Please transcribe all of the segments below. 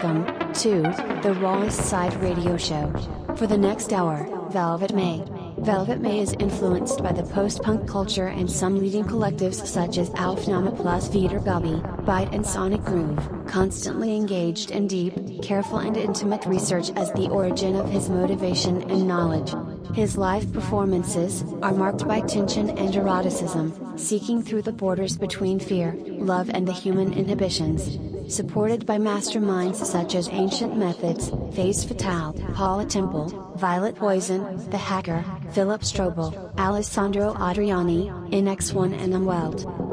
Welcome to the Rawest Side Radio Show. For the next hour, Velvet May. Velvet May is influenced by the post-punk culture and some leading collectives such as Aufnahme plus Wiedergabe, Bite and Sonic Groove, constantly engaged in deep, careful and intimate research as the origin of his motivation and knowledge. His live performances are marked by tension and eroticism, seeking through the borders between fear, love and the human inhibitions. Supported by masterminds such as Ancient Methods, Phase Fatale, Paula Temple, Violet Poison, The Hacker, Philip Strobel, Alessandro Adriani, NX1 and Umwelt.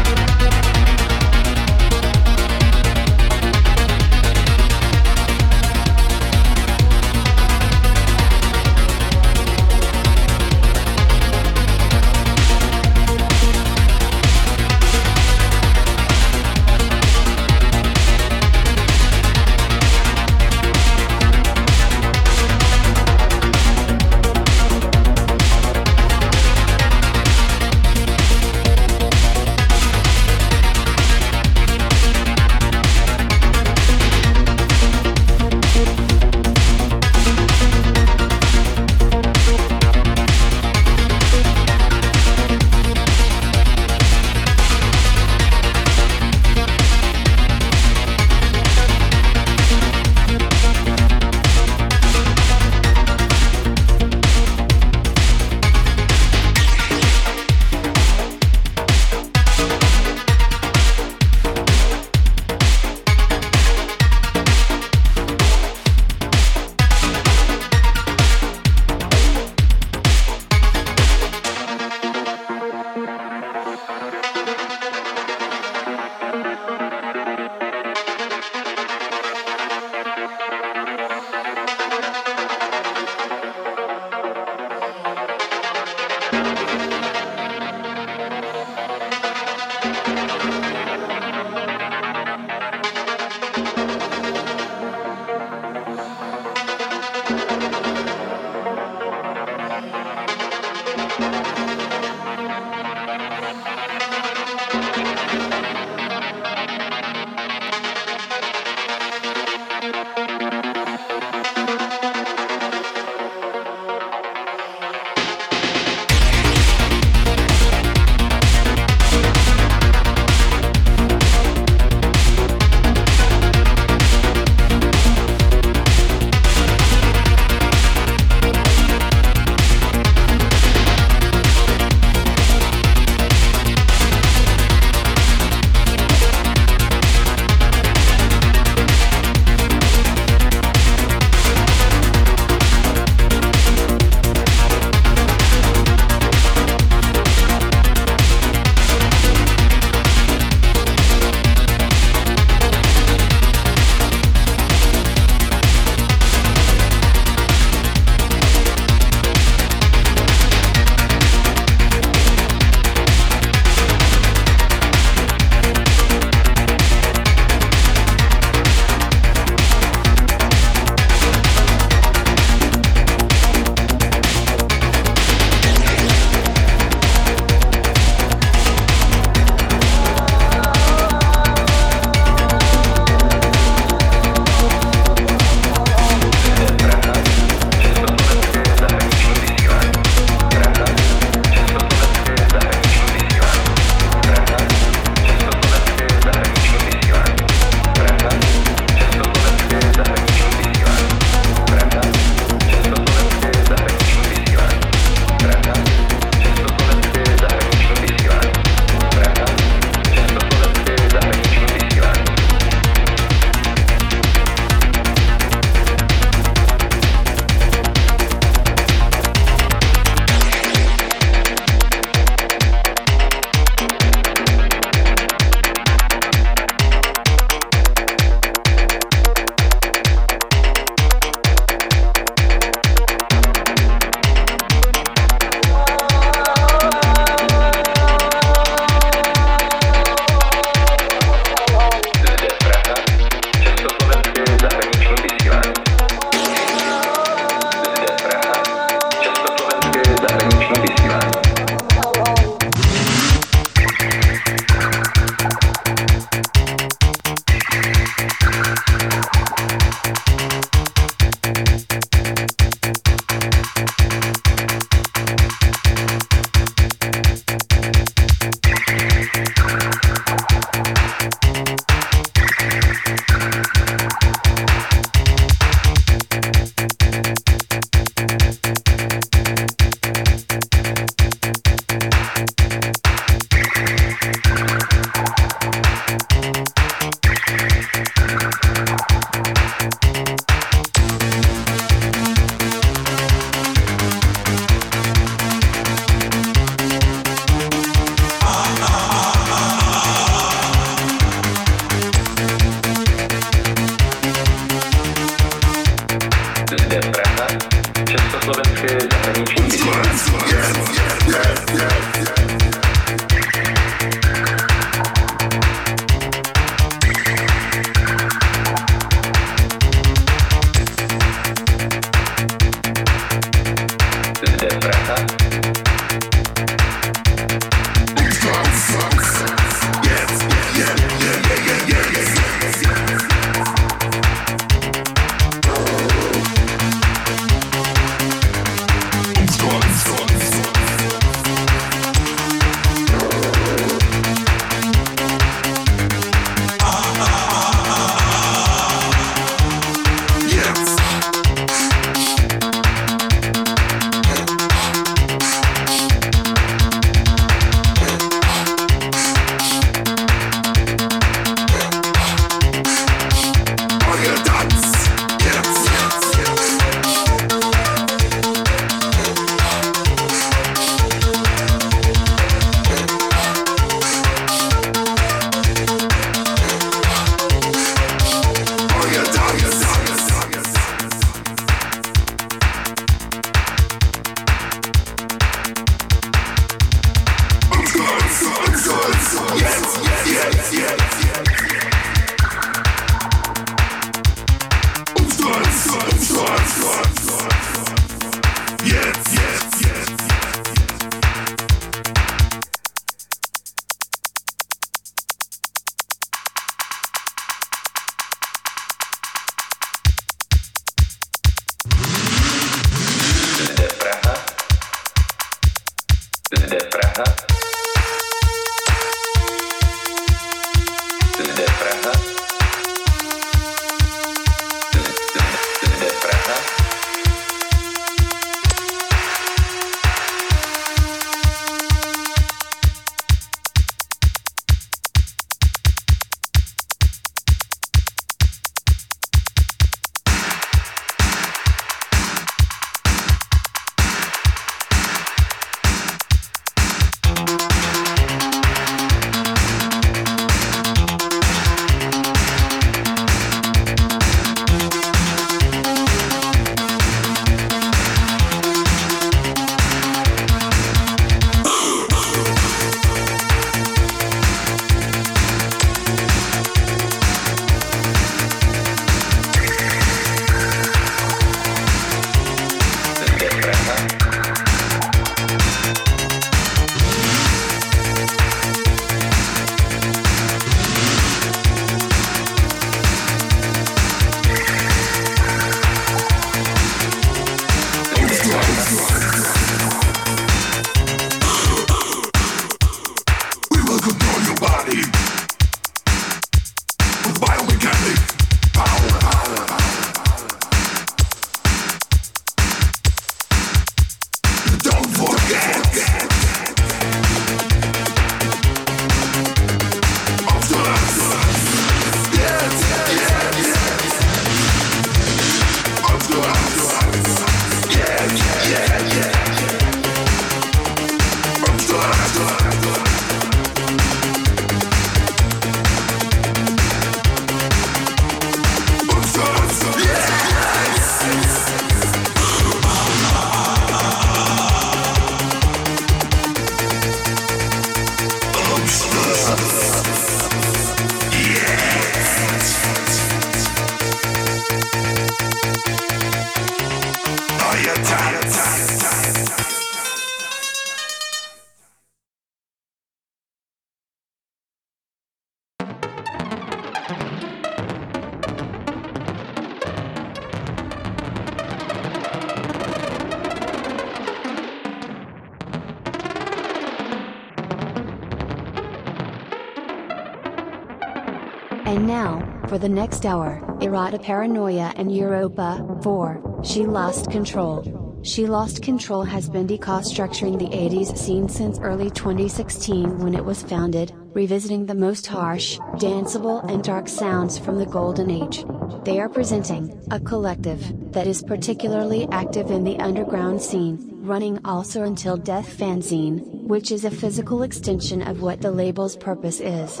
The next hour, Errata Paranoia and Europa 4, She Lost Control. She Lost Control has been deconstructing the 80s scene since early 2016 when it was founded, revisiting the most harsh, danceable and dark sounds from the golden age. They are presenting a collective that is particularly active in the underground scene, running also until Death fanzine, which is a physical extension of what the label's purpose is.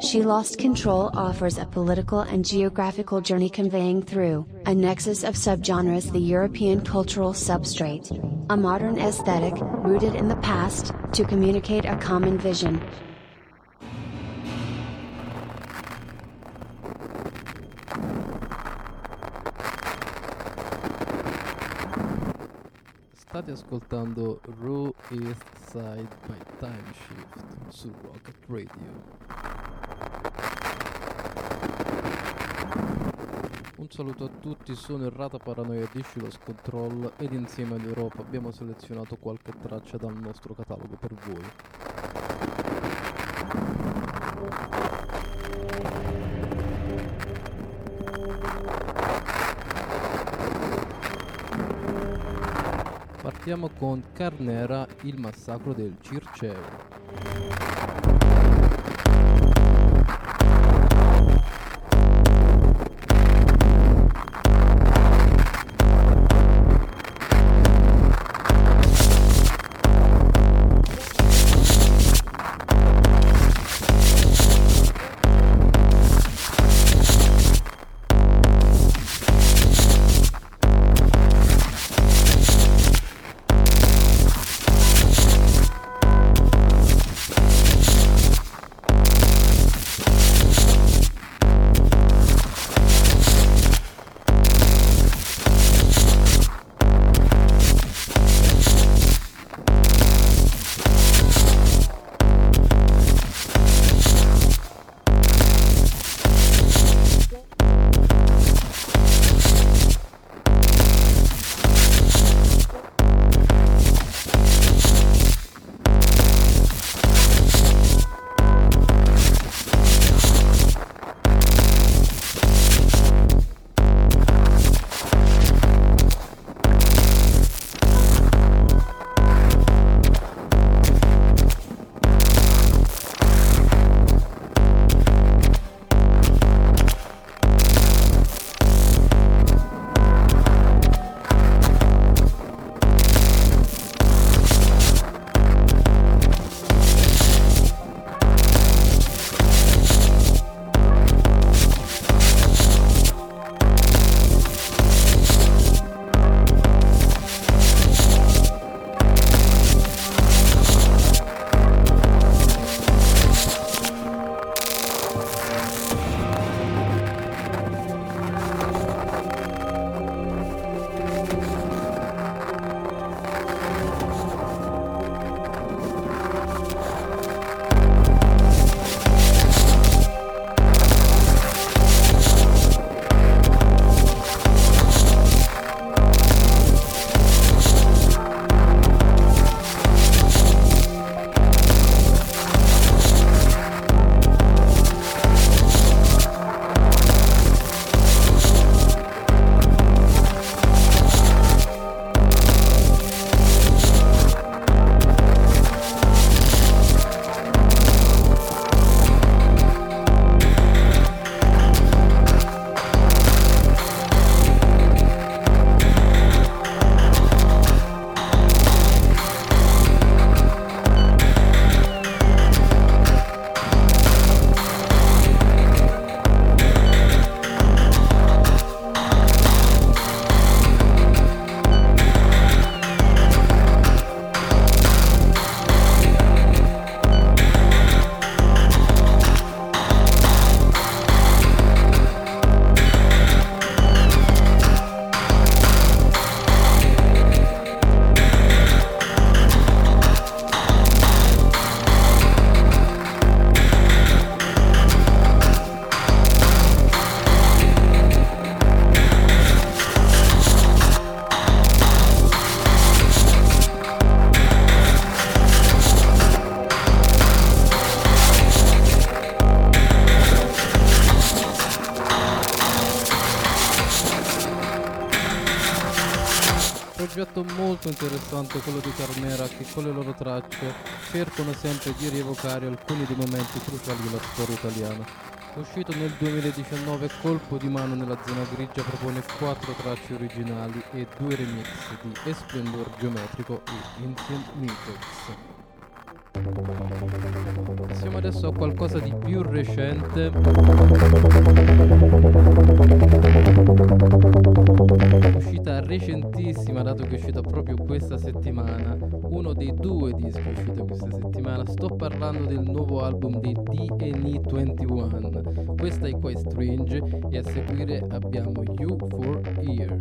She Lost Control offers a political and geographical journey conveying through a nexus of subgenres the European cultural substrate, a modern aesthetic rooted in the past, to communicate a common vision. State ascoltando Raw East Side by Time Shift su Rocket Radio. Un saluto a tutti, sono Errata Paranoia di Shilos Control ed insieme all'Europa abbiamo selezionato qualche traccia dal nostro catalogo per voi. Partiamo con Carnera, il massacro del Circeo. Molto interessante quello di Carnera che con le loro tracce cercano sempre di rievocare alcuni dei momenti cruciali della storia italiana. Uscito nel 2019, Colpo di mano nella zona grigia propone quattro tracce originali e due remix di Esplendor Geometrico e Ancient Methods. Adesso a qualcosa di più recente. Uscita recentissima, dato che è uscita proprio questa settimana. Uno dei due dischi usciti questa settimana. Sto parlando del nuovo album dei DNE 21. Questa è Quite Strange e a seguire abbiamo You for Here.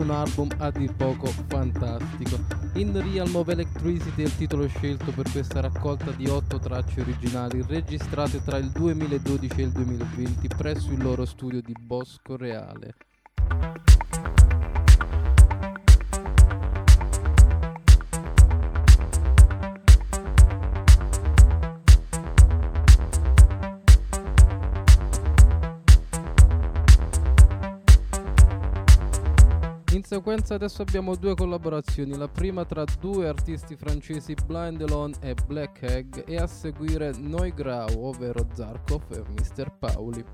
Un album a dir poco fantastico. In Realm of Electricity è il titolo scelto per questa raccolta di 8 tracce originali registrate tra il 2012 e il 2020 presso il loro studio di Bosco Reale. Sequenza adesso abbiamo due collaborazioni, la prima tra due artisti francesi Blind Elon e Black Egg e a seguire Noi Grau, ovvero Zarkov e Mr. Pauli.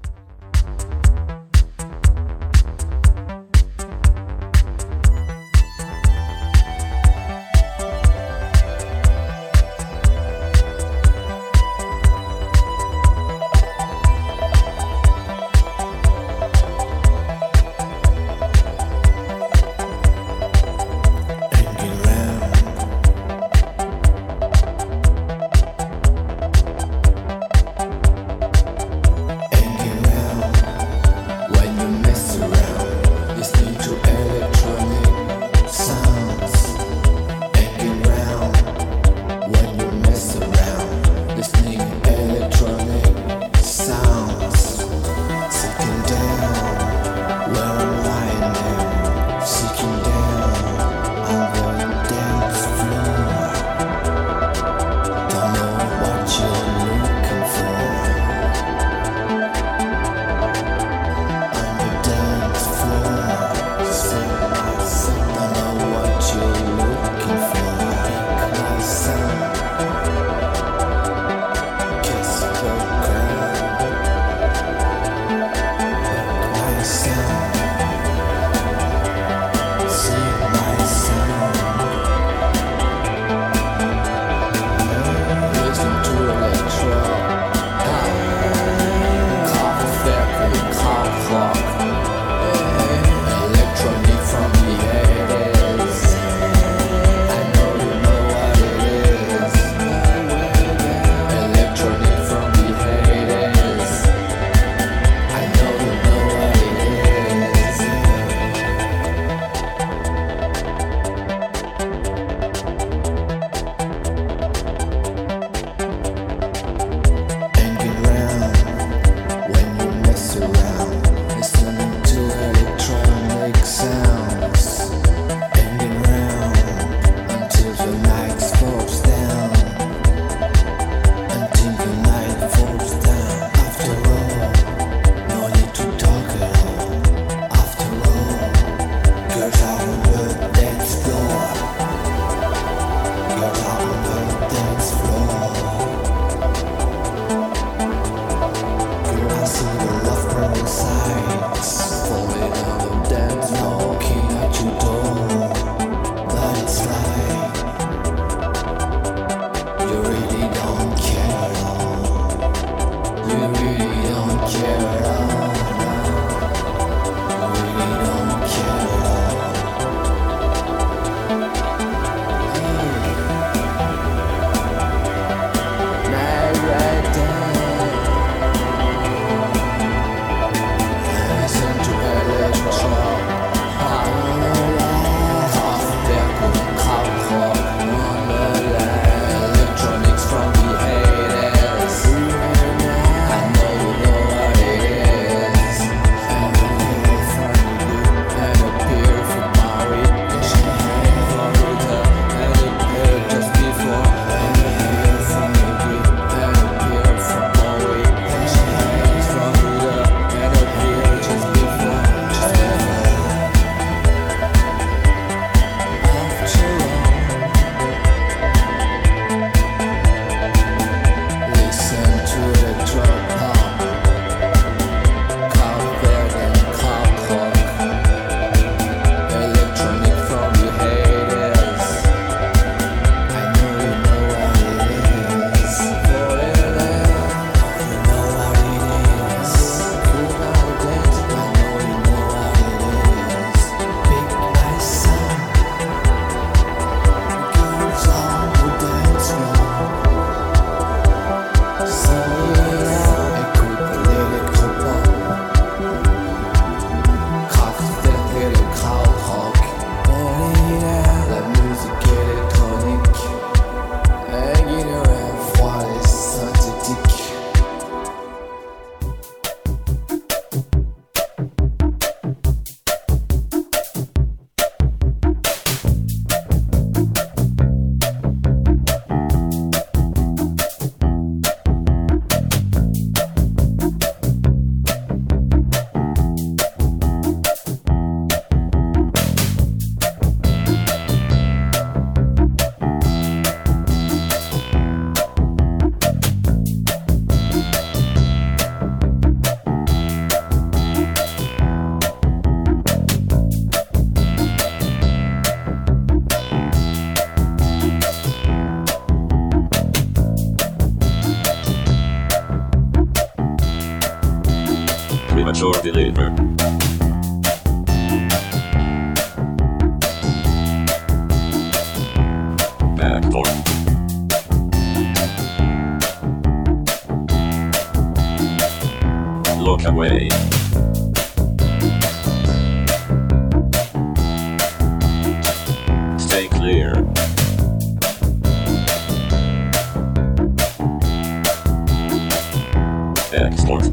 Export.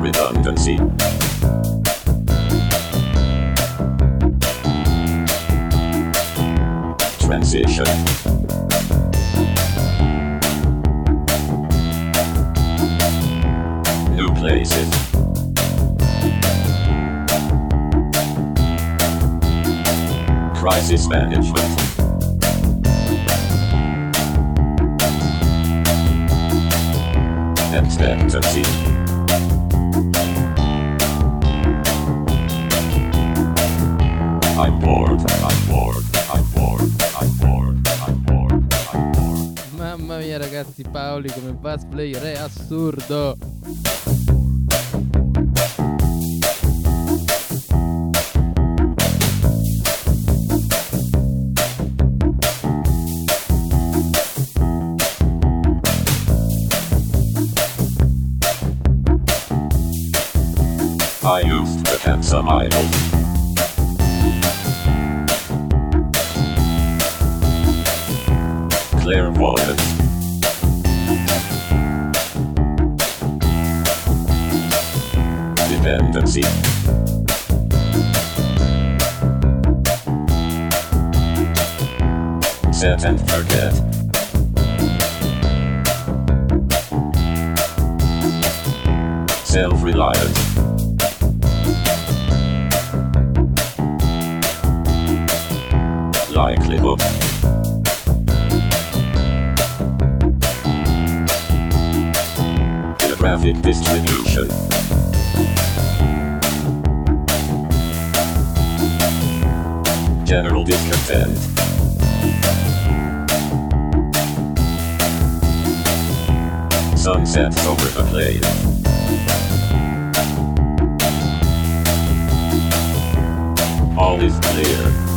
Redundancy. Transition. New places. Crisis management. Expectancy. I'm bored, I'm bored, I'm bored, I'm bored, I'm bored, I'm bored. Mamma mia ragazzi, Paoli come bass player è assurdo. Self-reliance. Likelihood. Geographic distribution. General discontent. Sunsets over the plain. All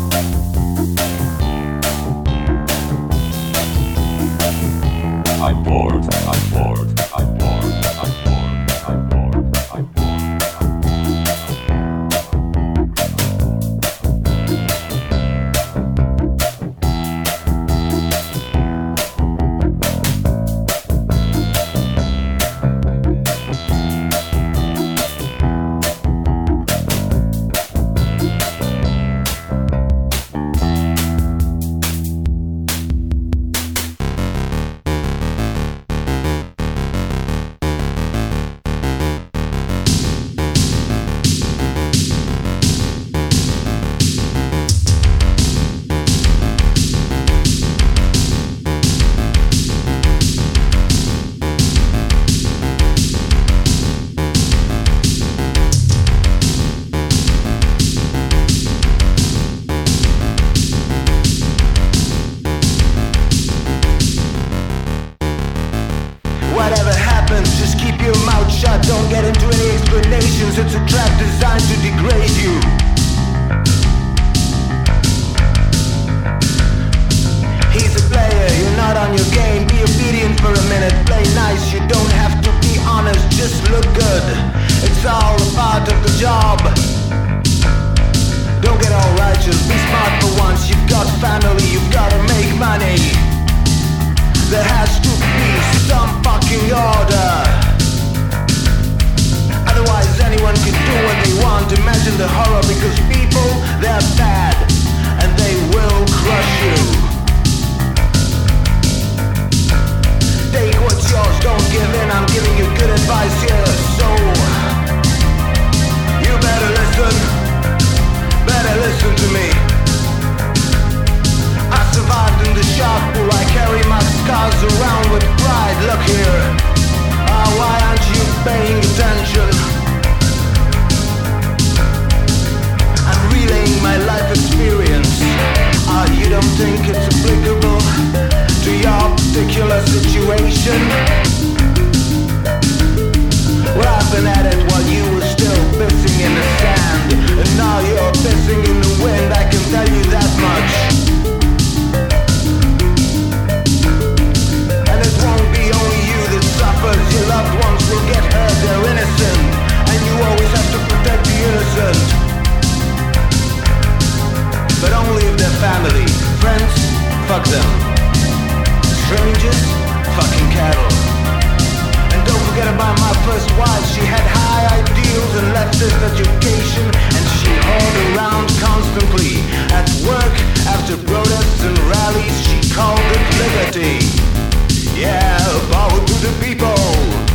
want. Imagine the horror because people, they're bad and they will crush you. Take what's yours, don't give in. I'm giving you good advice here, so you better listen. Better listen to me. I survived in the shark pool. I carry my scars around with pride. Look here. Ah, why aren't you paying attention? relaying my life experience. Ah, you don't think it's applicable to your particular situation? Well, I've been at it while you were still pissing in the sand. And now you're pissing in the wind, I can tell you that much. And it won't be only you that suffers, your loved ones will get hurt, they're innocent. And you always have to protect the innocent but only if they're family. Friends, fuck them. Strangers, fucking cattle. And don't forget about my first wife. She had high ideals and leftist education, and she hauled around constantly. At work, after protests and rallies, she called it liberty. Yeah, power to the people.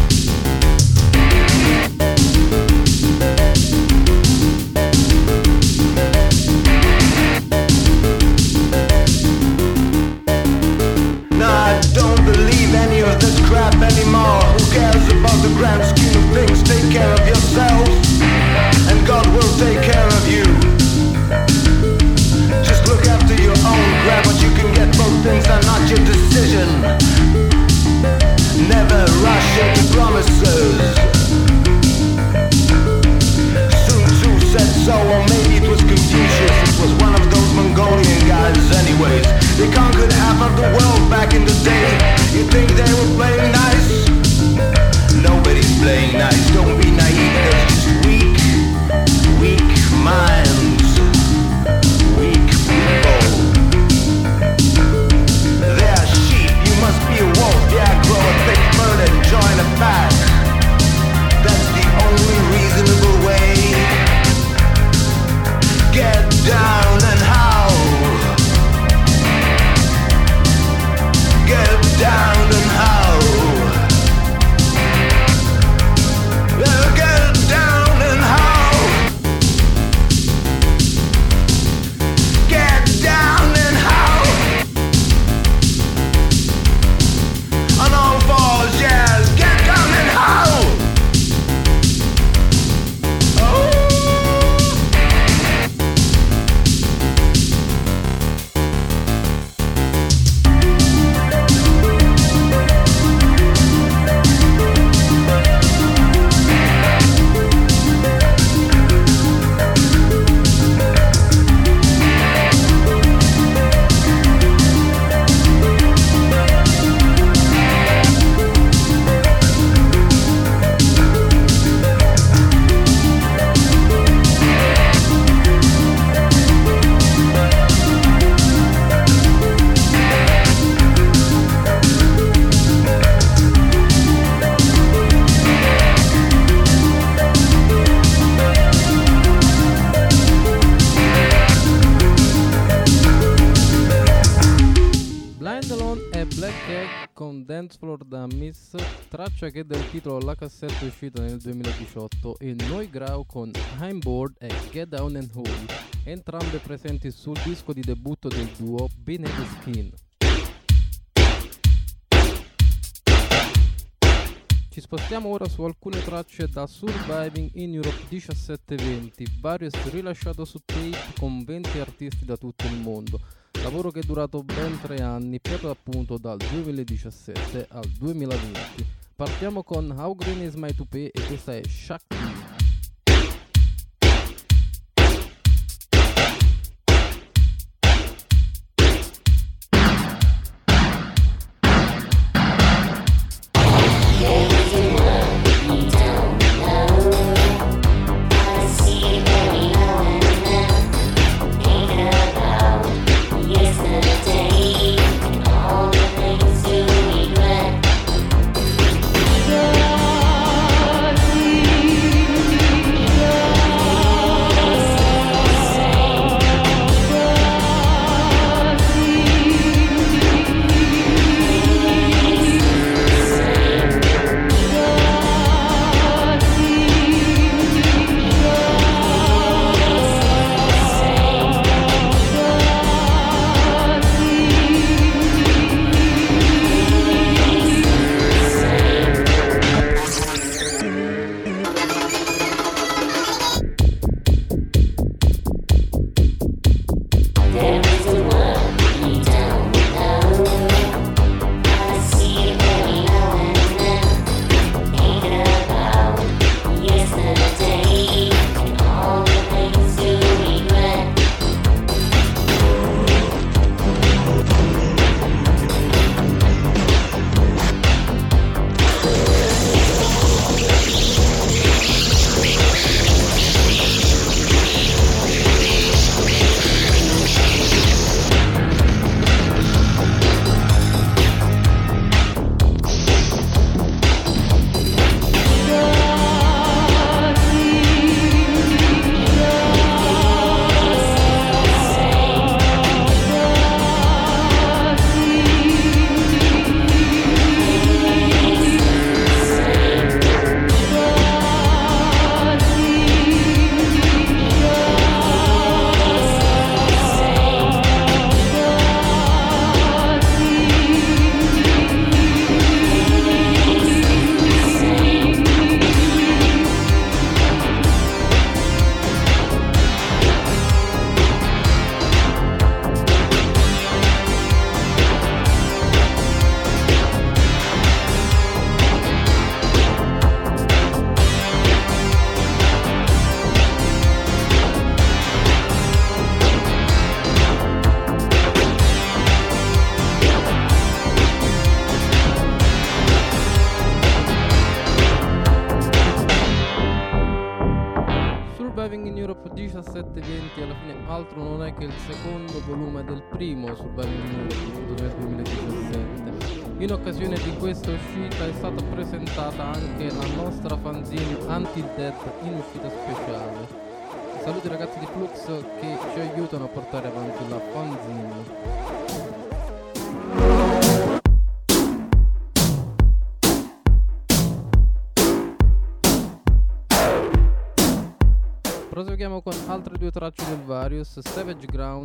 the grand scheme of things, take care of yourself, and God will take care of you. Just look after your own, grab what you can get, both things are not your decision. Never rush into promises. Said so, or maybe it was was one of those Mongolian guys, anyways. They conquered half of the world back in the day. You think they were playing nice? Playing traccia che dà il titolo alla cassetta uscita nel 2018 e Noi Grau con I'm Bored e Get Down and Hold, entrambe presenti sul disco di debutto del duo Beneath Skin. Ci spostiamo ora su alcune tracce da Surviving in Europe 1720, Various rilasciato su tape con 20 artisti da tutto il mondo. Lavoro che è durato ben tre anni, per l'appunto dal 2017 al 2020. Partiamo con How Green is My Toupee e questa è Shakti. Tratilho Varius, Savage Ground,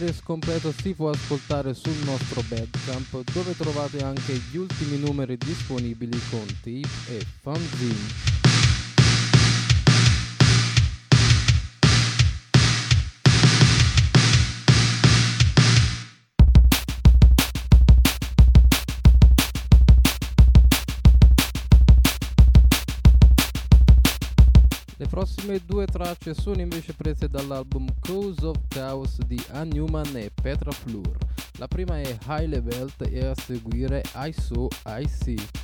Il Various completo si può ascoltare sul nostro Bandcamp dove trovate anche gli ultimi numeri disponibili con tape e fanzine. Le prossime due tracce sono invece prese dall'album Cause of Chaos di A Newman e Petra Fleur. La prima è High Level e a seguire I Saw I See.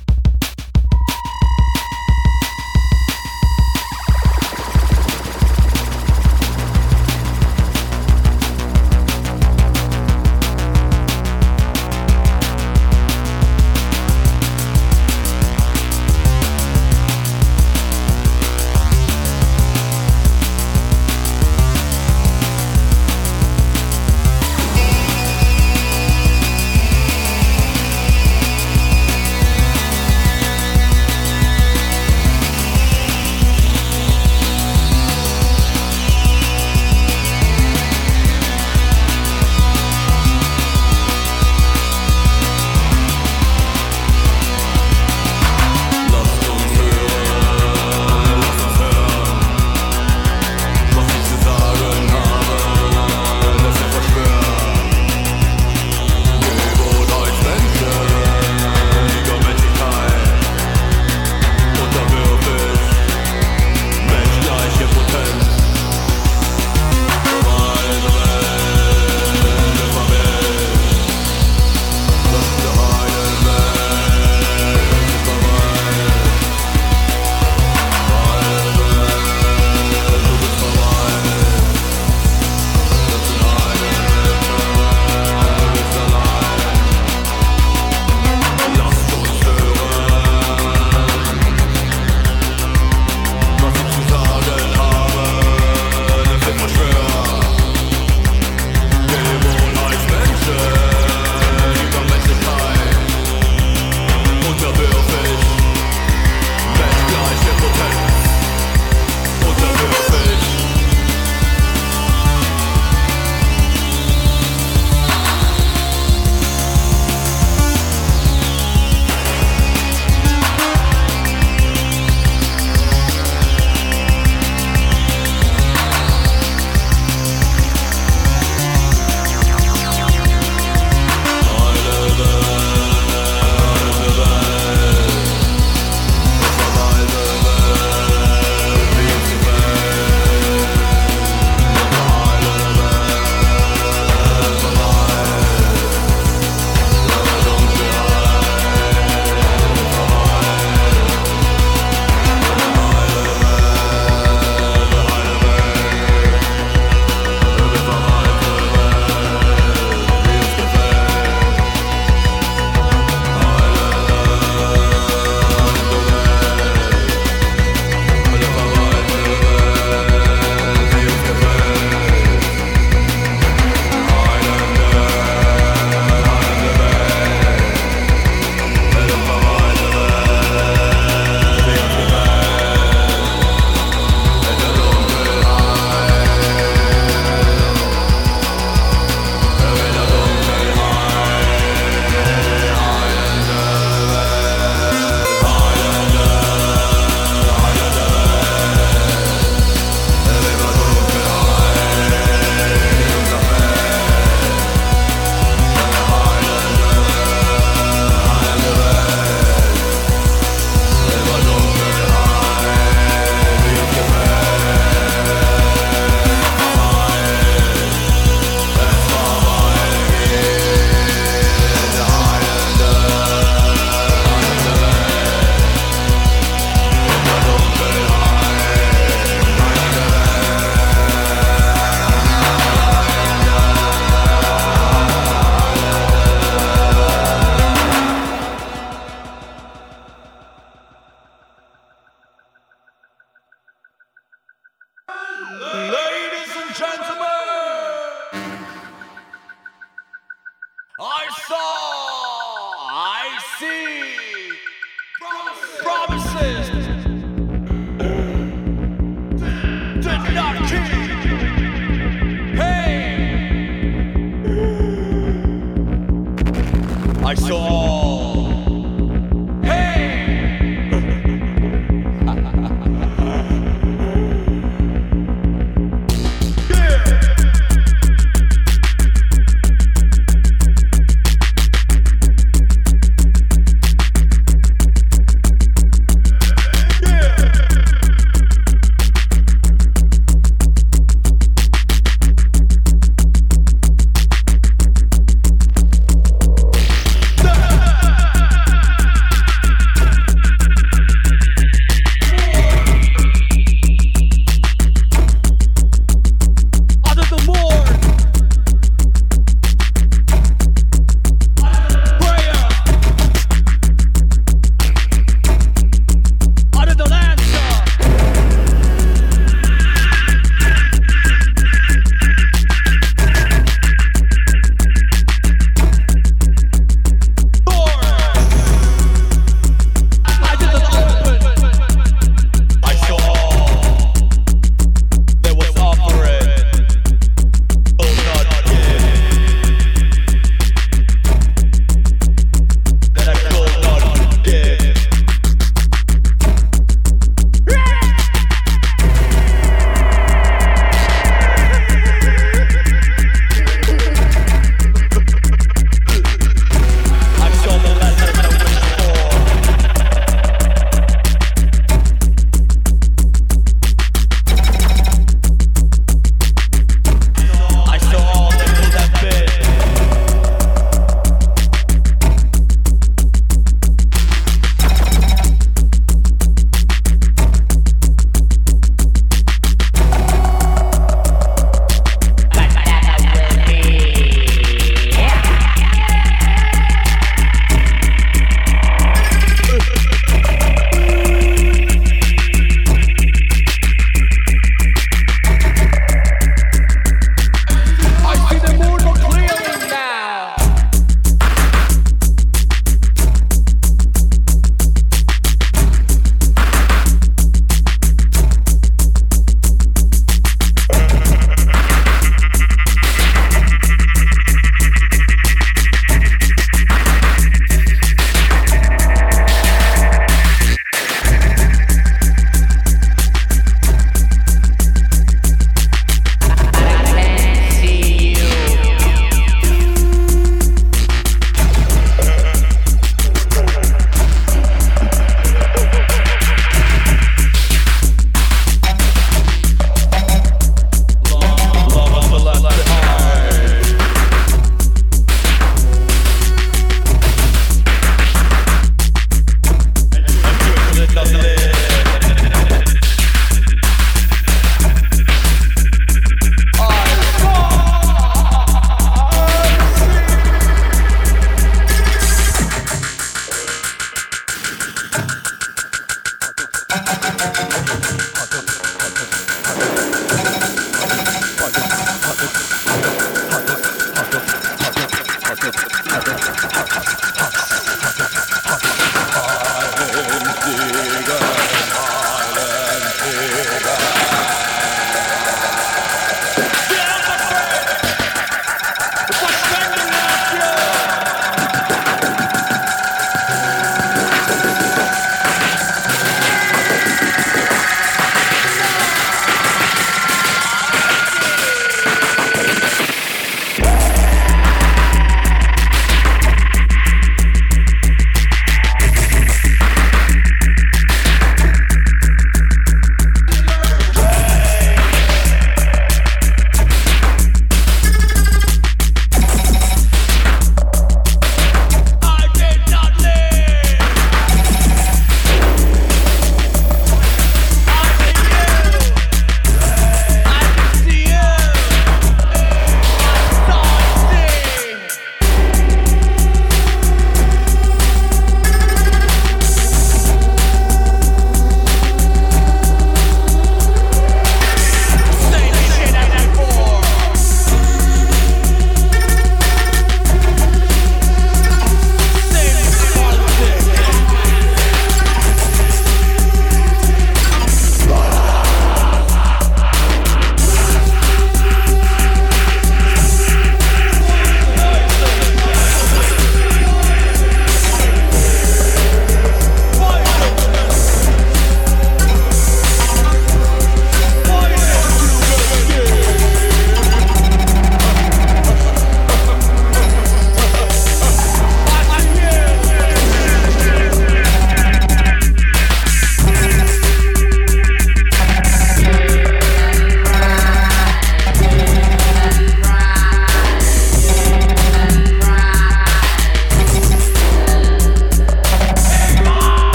I saw.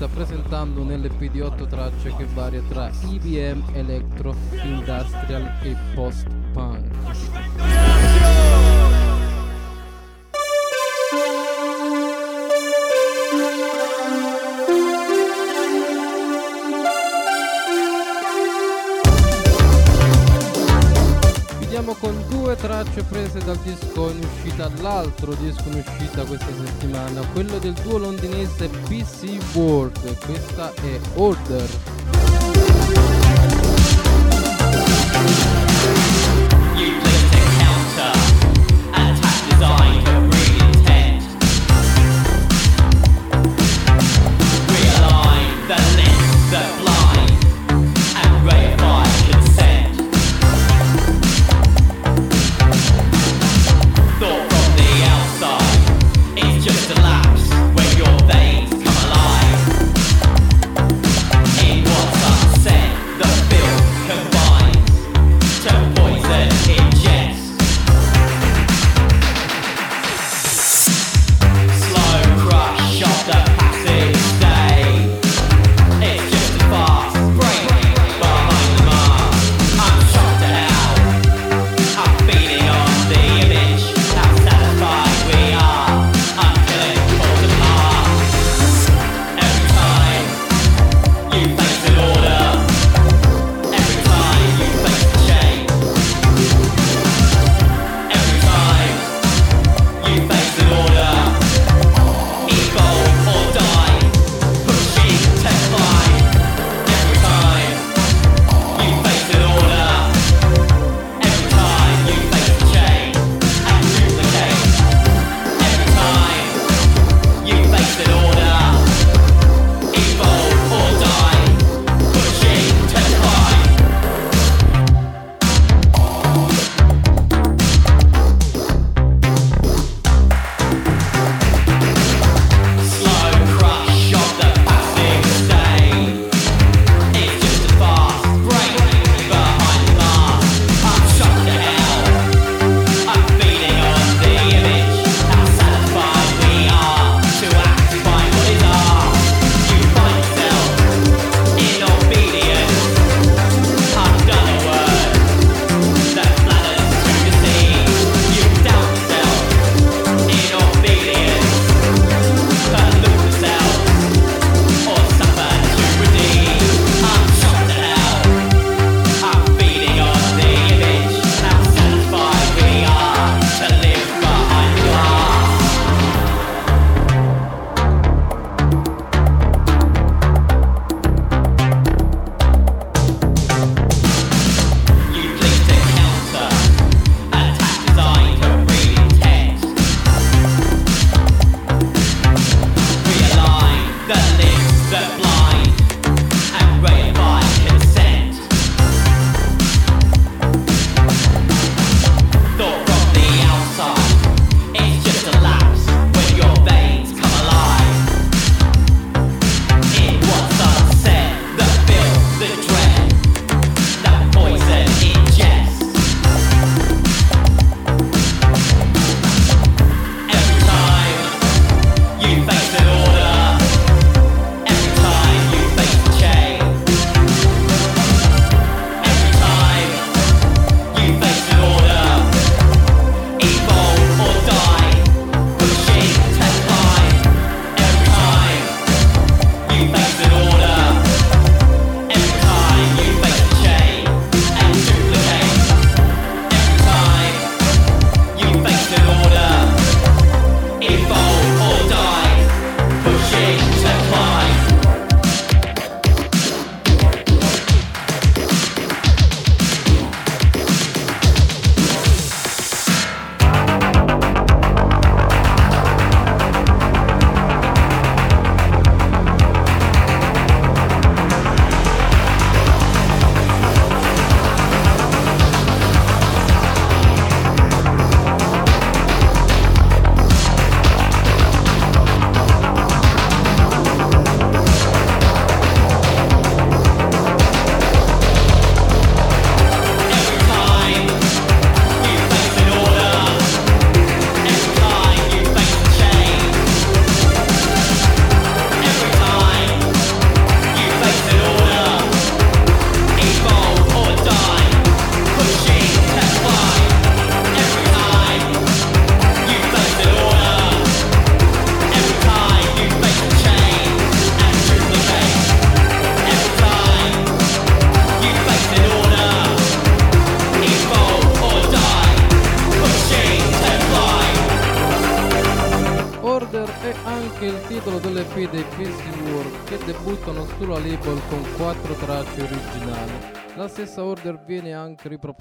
sta presentando un LP di 8 tracce che varia tra IBM, Electro, Industrial e Post l'altro disco in uscita questa settimana, quello del duo londinese BC World, questa è Order.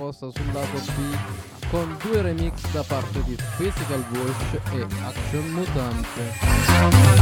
house sul lato B con due remix da parte di Physical Wolf e Action Mutante.